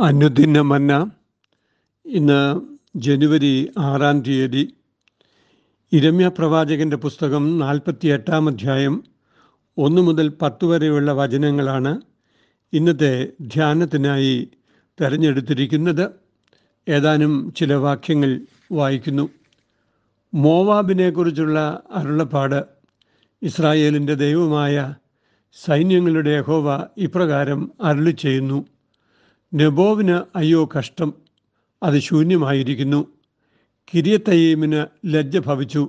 അനുദിന മന്ന ഇന്ന് ജനുവരി ആറാം തീയതി ഇരമ്യ പ്രവാചകന്റെ പുസ്തകം നാൽപ്പത്തി എട്ടാം അധ്യായം ഒന്ന് മുതൽ പത്ത് വരെയുള്ള വചനങ്ങളാണ് ഇന്നത്തെ ധ്യാനത്തിനായി തിരഞ്ഞെടുത്തിരിക്കുന്നത്. ഏതാനും ചില വാക്യങ്ങൾ വായിക്കുന്നു. മോവാബിനെക്കുറിച്ചുള്ള അരുളപ്പാട് ഇസ്രായേലിന്റെ ദൈവമായ സൈന്യങ്ങളുടെ ഹോവ ഇപ്രകാരം അരുളി ചെയ്യുന്നു നെബോവിന് അയ്യോ കഷ്ടം. അത് ശൂന്യമായിരിക്കുന്നു. കിരിയത്തയ്യീമിന് ലജ്ജ ഭവിച്ചു.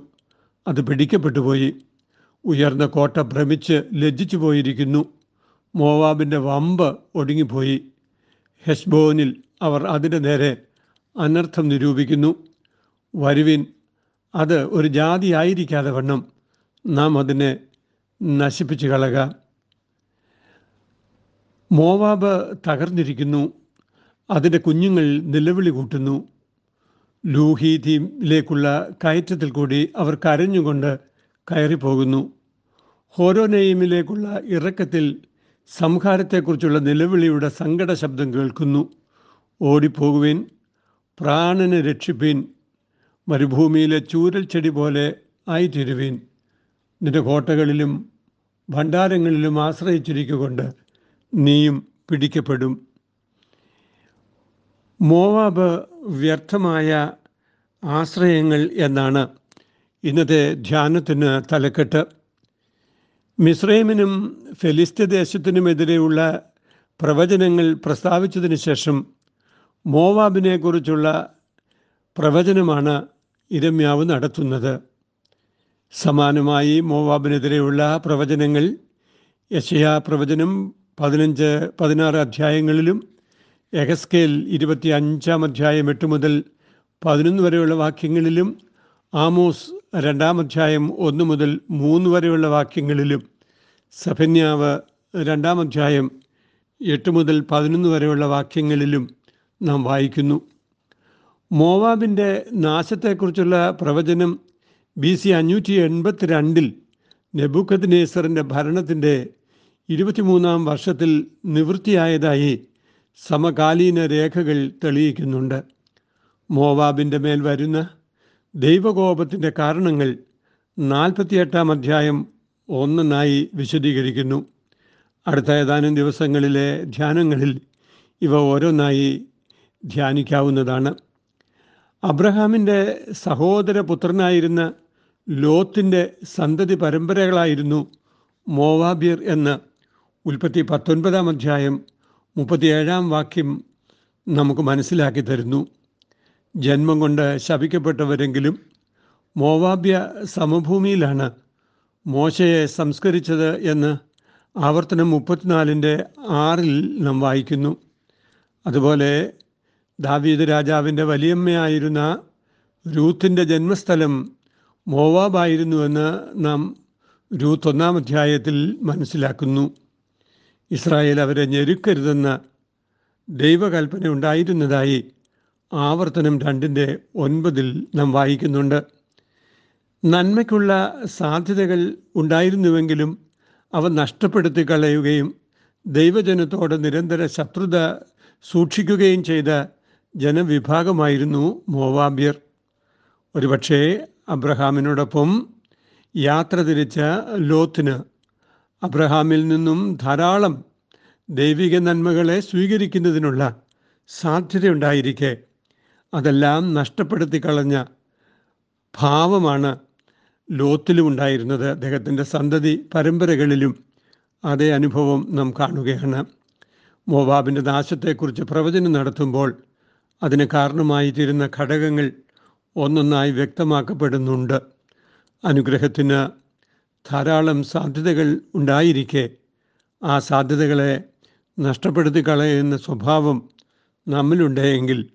അത് പിടിക്കപ്പെട്ടുപോയി. ഉയർന്ന കോട്ട ഭ്രമിച്ച് ലജ്ജിച്ചു പോയിരിക്കുന്നു. മോവാബിന്റെ വമ്പ് ഒടുങ്ങിപ്പോയി. ഹെസ്ബോനിൽ അവർ അതിന്റെ നേരെ അനർത്ഥം നിരൂപിക്കുന്നു. വരുവിൻ അത് ഒരു ജാതിയായിരിക്കാതെ വണ്ണം. നാം അതിനെ നശിപ്പിച്ചു കളക. മോവാബ് തകർന്നിരിക്കുന്നു. അതിന്റെ കുഞ്ഞുങ്ങൾ നിലവിളി കൂട്ടുന്നു. ലൂഹീതിയിലേക്കുള്ള കയറ്റത്തിൽ കൂടി അവർ കരഞ്ഞുകൊണ്ട് കയറിപ്പോകുന്നു. ഹോരോനെയിമിലേക്കുള്ള ഇറക്കത്തിൽ സംഹാരത്തെക്കുറിച്ചുള്ള നിലവിളിയുടെ സങ്കട ശബ്ദം കേൾക്കുന്നു. ഓടിപ്പോകുവിൻ പ്രാണനെ രക്ഷിപ്പിൻ മരുഭൂമിയിലെ ചൂരൽ ചെടി പോലെ ആയിത്തീരുവീൻ. നിന്റെ കോട്ടകളിലും ഭണ്ഡാരങ്ങളിലും ആശ്രയിച്ചിരിക്കുകൊണ്ട് നീയും പിടിക്കപ്പെടും. മോവാബ് വ്യർത്ഥമായ ആശ്രയങ്ങൾ എന്നാണ് ഇന്നത്തെ ധ്യാനത്തിന് തലക്കെട്ട്. മിസ്രൈമിനും ഫെലിസ്ത്യ ദേശത്തിനുമെതിരെയുള്ള പ്രവചനങ്ങൾ പ്രസ്താവിച്ചതിന് ശേഷം മോവാബിനെക്കുറിച്ചുള്ള പ്രവചനമാണ് ഇരമ്യാവ് നടത്തുന്നത്. സമാനമായി മോവാബിനെതിരെയുള്ള പ്രവചനങ്ങൾ യശയാ പ്രവചനം പതിനഞ്ച് പതിനാറ് അധ്യായങ്ങളിലും എഹസ്കേൽ ഇരുപത്തി അഞ്ചാം അധ്യായം എട്ട് മുതൽ പതിനൊന്ന് വരെയുള്ള വാക്യങ്ങളിലും ആമോസ് രണ്ടാം അധ്യായം ഒന്ന് മുതൽ മൂന്ന് വരെയുള്ള വാക്യങ്ങളിലും സഫന്യാവ് രണ്ടാം അധ്യായം എട്ട് മുതൽ പതിനൊന്ന് വരെയുള്ള വാക്യങ്ങളിലും നാം വായിക്കുന്നു. മോവാബിന്റെ നാശത്തെക്കുറിച്ചുള്ള പ്രവചനം ബി സി അഞ്ഞൂറ്റി എൺപത്തി രണ്ടിൽ നെബുക്കത് നേസറിന്റെ ഭരണത്തിന്റെ ഇരുപത്തിമൂന്നാം വർഷത്തിൽ നിവൃത്തിയായതായി സമകാലീന രേഖകൾ തെളിയിക്കുന്നുണ്ട്. മോവാബിന്റെ മേൽ വരുന്ന ദൈവകോപത്തിന്റെ കാരണങ്ങൾ നാൽപ്പത്തിയെട്ടാം അധ്യായം ഒന്നൊന്നായി വിശദീകരിക്കുന്നു. അടുത്ത ഏതാനും ദിവസങ്ങളിലെ ധ്യാനങ്ങളിൽ ഇവ ഓരോന്നായി ധ്യാനിക്കാവുന്നതാണ്. അബ്രഹാമിന്റെ സഹോദരപുത്രനായിരുന്ന ലോത്തിന്റെ സന്തതി പരമ്പരകളായിരുന്നു മോവാബിയർ എന്ന് ഉൽപ്പത്തി പത്തൊൻപതാം അധ്യായം മുപ്പത്തിയേഴാം വാക്യം നമുക്ക് മനസ്സിലാക്കി തരുന്നു. ജന്മം കൊണ്ട് ശപിക്കപ്പെട്ടവരെങ്കിലും മോവാബ്യ സമഭൂമിയിലാണ് മോശയെ സംസ്കരിച്ചത് എന്ന് ആവർത്തനം മുപ്പത്തിനാലിന്റെ ആറിൽ നാം വായിക്കുന്നു. അതുപോലെ ദാവീദ് രാജാവിന്റെ വലിയമ്മയായിരുന്ന രൂത്തിന്റെ ജന്മസ്ഥലം മോവാബായിരുന്നുവെന്ന് നാം രൂത്ത് ഒന്നാം അധ്യായത്തിൽ മനസ്സിലാക്കുന്നു. ഇസ്രായേൽ അവരെ ഞെരുക്കരുതെന്ന ദൈവകൽപ്പന ഉണ്ടായിരുന്നതായി ആവർത്തനം രണ്ടിന്റെ ഒൻപതിൽ നാം വായിക്കുന്നുണ്ട്. നന്മയ്ക്കുള്ള സാധ്യതകൾ ഉണ്ടായിരുന്നുവെങ്കിലും അവ നഷ്ടപ്പെടുത്തി കളയുകയും ദൈവജനത്തോട് നിരന്തര ശത്രുത സൂക്ഷിക്കുകയും ചെയ്ത ജനവിഭാഗമായിരുന്നു മോവാബ്യർ. ഒരുപക്ഷേ അബ്രഹാമിനോടൊപ്പം യാത്ര തിരിച്ച ലോത്തിന് അബ്രഹാമിൽ നിന്നും ധാരാളം ദൈവിക നന്മകളെ സ്വീകരിക്കുന്നതിനുള്ള സാധ്യതയുണ്ടായിരിക്കെ. അതെല്ലാം നഷ്ടപ്പെടുത്തി കളഞ്ഞ ഭാവമാണ് ലോത്തിലും ഉണ്ടായിരുന്നത്. അദ്ദേഹത്തിന്റെ സന്തതി പരമ്പരകളിലും അതേ അനുഭവം നാം കാണുകയാണ്. മോവാബിന്റെ നാശത്തെക്കുറിച്ച് പ്രവചനം നടത്തുമ്പോൾ അതിന് കാരണമായി തീരുന്ന ഘടകങ്ങൾ ഒന്നൊന്നായി വ്യക്തമാക്കപ്പെടുന്നുണ്ട്. അനുഗ്രഹത്തിന് ധാരാളം സാധ്യതകൾ ഉണ്ടായിരിക്കെ. ആ സാധ്യതകളെ നഷ്ടപ്പെടുത്തി കളയുന്ന സ്വഭാവം നമ്മിലുണ്ടെങ്കിൽ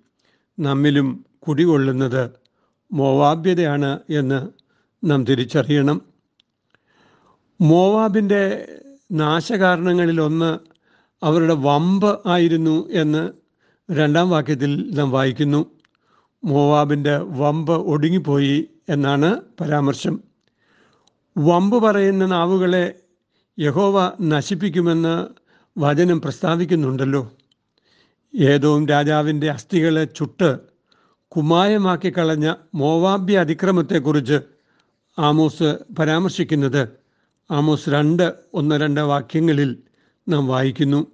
നമ്മിലും കുടികൊള്ളുന്നത് മോവാബ്യതയാണ് എന്ന് നാം തിരിച്ചറിയണം. മോവാബിന്റെ നാശകാരണങ്ങളിലൊന്ന് അവരുടെ വമ്പ് ആയിരുന്നു എന്ന് രണ്ടാം വാക്യത്തിൽ നാം വായിക്കുന്നു. മോവാബിന്റെ വമ്പ് ഒടുങ്ങിപ്പോയി എന്നാണ് പരാമർശം. വമ്പ് പറയുന്ന നാവുകളെ യഹോവ നശിപ്പിക്കുമെന്ന് വചനം പ്രസ്താവിക്കുന്നുണ്ടല്ലോ. ഏതോം രാജാവിന്റെ അസ്ഥികളെ ചുട്ട് കുമായമാക്കി കളഞ്ഞ മോവാബ്യ അതിക്രമത്തെക്കുറിച്ച് ആമോസ് പരാമർശിക്കുന്നത് ആമോസ് രണ്ട് ഒന്ന് രണ്ട് വാക്യങ്ങളിൽ നാം വായിക്കുന്നു.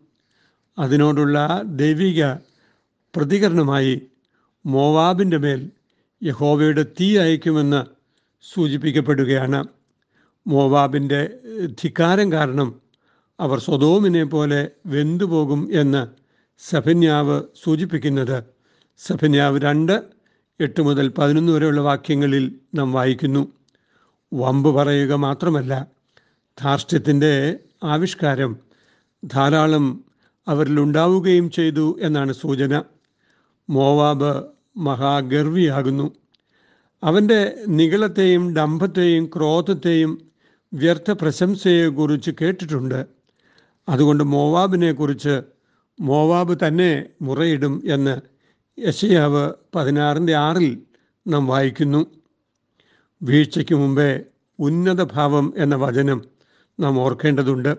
അതിനോടുള്ള ദൈവിക പ്രതികരണമായി മോവാബിന്റെ മേൽ യഹോവയുടെ തീ അയക്കുമെന്ന് സൂചിപ്പിക്കപ്പെടുകയാണ്. മോവാബിന്റെ ധിക്കാരം കാരണം അവർ സ്വതോമിനെ പോലെ വെന്തുപോകും എന്ന് സഫന്യാവ് സൂചിപ്പിക്കുന്നത്. സഫന്യാവ് രണ്ട് എട്ട് മുതൽ പതിനൊന്ന് വരെയുള്ള വാക്യങ്ങളിൽ നാം വായിക്കുന്നു. വമ്പ് പറയുക മാത്രമല്ല ധാർഷ്ട്യത്തിന്റെ ആവിഷ്കാരം ധാരാളം അവരിലുണ്ടാവുകയും ചെയ്തു എന്നാണ് സൂചന. മോവാബ് മഹാഗർവിയാകുന്നു. അവന്റെ നികളത്തെയും ഡംഭത്തെയും ക്രോധത്തെയും വ്യർത്ഥ പ്രശംസയെക്കുറിച്ച് കേട്ടിട്ടുണ്ട്. അതുകൊണ്ട് മോവാബിനെക്കുറിച്ച് മോവാബ് തന്നെ മുറയിടും എന്ന് യശയാവ് പതിനാറിന്റെ ആറിൽ നാം വായിക്കുന്നു. വീഴ്ചയ്ക്ക് മുമ്പേ ഉന്നതഭാവം എന്ന വചനം നാം ഓർക്കേണ്ടതുണ്ട്.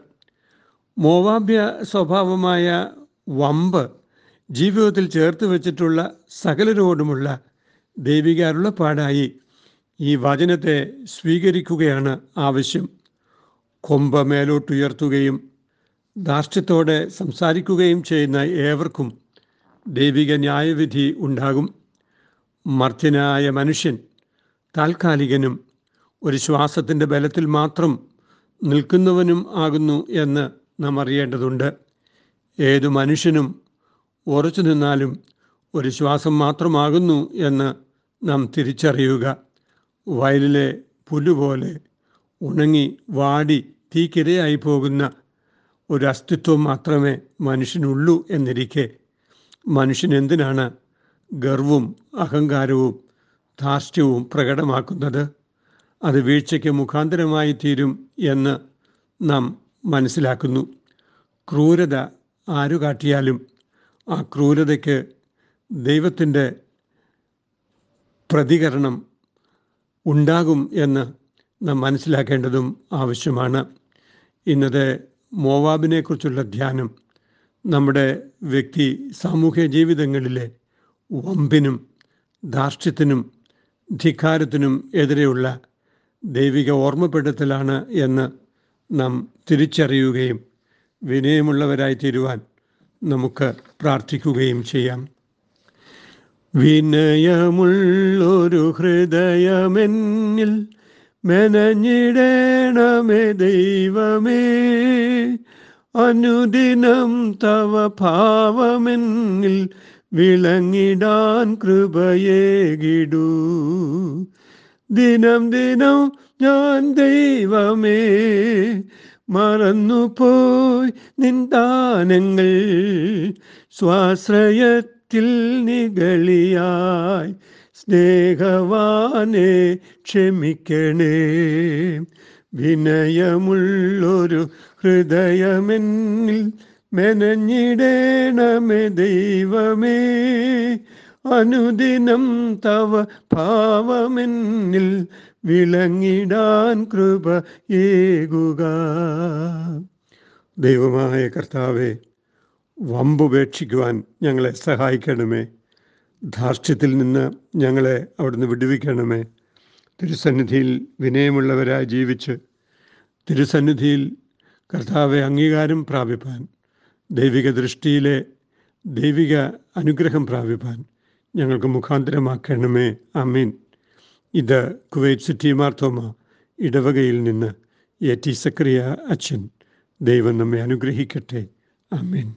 മോവാബ്യ സ്വഭാവമായ വമ്പ് ജീവിതത്തിൽ ചേർത്ത് വെച്ചിട്ടുള്ള സകലരോടുമുള്ള ദൈവികാരുള്ള അരുളപ്പാടായി ഈ വചനത്തെ സ്വീകരിക്കുകയാണ് ആവശ്യം. കൊമ്പ് മേലോട്ടുയർത്തുകയും ധാർഷ്ട്യത്തോടെ സംസാരിക്കുകയും ചെയ്യുന്ന ഏവർക്കും ദൈവിക ന്യായവിധി ഉണ്ടാകും. മർത്യനായ മനുഷ്യൻ താൽക്കാലികനും ഒരു ശ്വാസത്തിന്റെ ബലത്തിൽ മാത്രം നിൽക്കുന്നവനും ആകുന്നു എന്ന് നാം അറിയേണ്ടതുണ്ട്. ഏതു മനുഷ്യനും ഉറച്ചു നിന്നാലും ഒരു ശ്വാസം മാത്രമാകുന്നു എന്ന് നാം തിരിച്ചറിയുക. വയലിലെ പുല്ലുപോലെ ഉണങ്ങി വാടി തീക്കിരയായി പോകുന്ന ഒരു അസ്തിത്വം മാത്രമേ മനുഷ്യനുള്ളൂ എന്നിരിക്കെ. മനുഷ്യൻ എന്തിനാണ് ഗർവും അഹങ്കാരവും ധാർഷ്ട്യവും പ്രകടമാക്കുന്നത്? അത് വീഴ്ചയ്ക്ക് മുഖാന്തരമായി തീരും എന്ന് നാം മനസ്സിലാക്കുന്നു. ക്രൂരത ആരു കാട്ടിയാലും ആ ക്രൂരതയ്ക്ക് ദൈവത്തിന്റെ പ്രതികരണം ഉണ്ടാകും എന്ന് നാം മനസ്സിലാക്കേണ്ടതും ആവശ്യമാണ്. ഇന്നത്തെ മോവാബിനെക്കുറിച്ചുള്ള ധ്യാനം നമ്മുടെ വ്യക്തി സാമൂഹ്യ ജീവിതങ്ങളിലെ വമ്പിനും ധാർഷ്ട്യത്തിനും ധിക്കാരത്തിനും എതിരെയുള്ള ദൈവിക ഓർമ്മപ്പെടുത്തലാണ് എന്ന് നാം തിരിച്ചറിയുകയും വിനയമുള്ളവരായി തീരുവാൻ നമുക്ക് പ്രാർത്ഥിക്കുകയും ചെയ്യാം. വിനയമുള്ളൊരു ഹൃദയമെന്നിൽ മെനഞ്ഞിടേണമേ ദൈവമേ. അനുദിനം തവ ഭാവമെന്നിൽ വിളങ്ങിടാൻ കൃപയേകിടൂ ദിനം ദിനം ഞാൻ ദൈവമേ മറന്നുപോയി നിന്ദാനങ്ങൾ സ്വാശ്രയത്തിൽ നിഗളിയായി സ്നേഹവാനെ ക്ഷമിക്കണേ. വിനയമുള്ളൊരു ഹൃദയമെന്നിൽ മെനഞ്ഞിടേണമേ ദൈവമേ. അനുദിനം തവ ഭാവമെന്നിൽ വിളങ്ങിടാൻ കൃപ ഏകുക ദൈവമായ കർത്താവെ വമ്പുപേക്ഷിക്കുവാൻ ഞങ്ങളെ സഹായിക്കണമേ. ധാർഷ്ട്യത്തിൽ നിന്ന് ഞങ്ങളെ അവിടുന്ന് വിടുവിക്കണമേ. തിരുസന്നിധിയിൽ വിനയമുള്ളവരായി ജീവിച്ച് തിരുസന്നിധിയിൽ കർത്താവെ അംഗീകാരം പ്രാപിപ്പാൻ ദൈവിക ദൃഷ്ടിയിലെ ദൈവിക അനുഗ്രഹം പ്രാപിപ്പാൻ ഞങ്ങൾക്ക് മുഖാന്തരമാക്കണമേ. അമീൻ ഇത് കുവൈറ്റ് സിറ്റി മാർത്തോമ ഇടവകയിൽ നിന്ന് എ ടി സക്രിയ അച്ഛൻ ദൈവം നമ്മെ അനുഗ്രഹിക്കട്ടെ. അമീൻ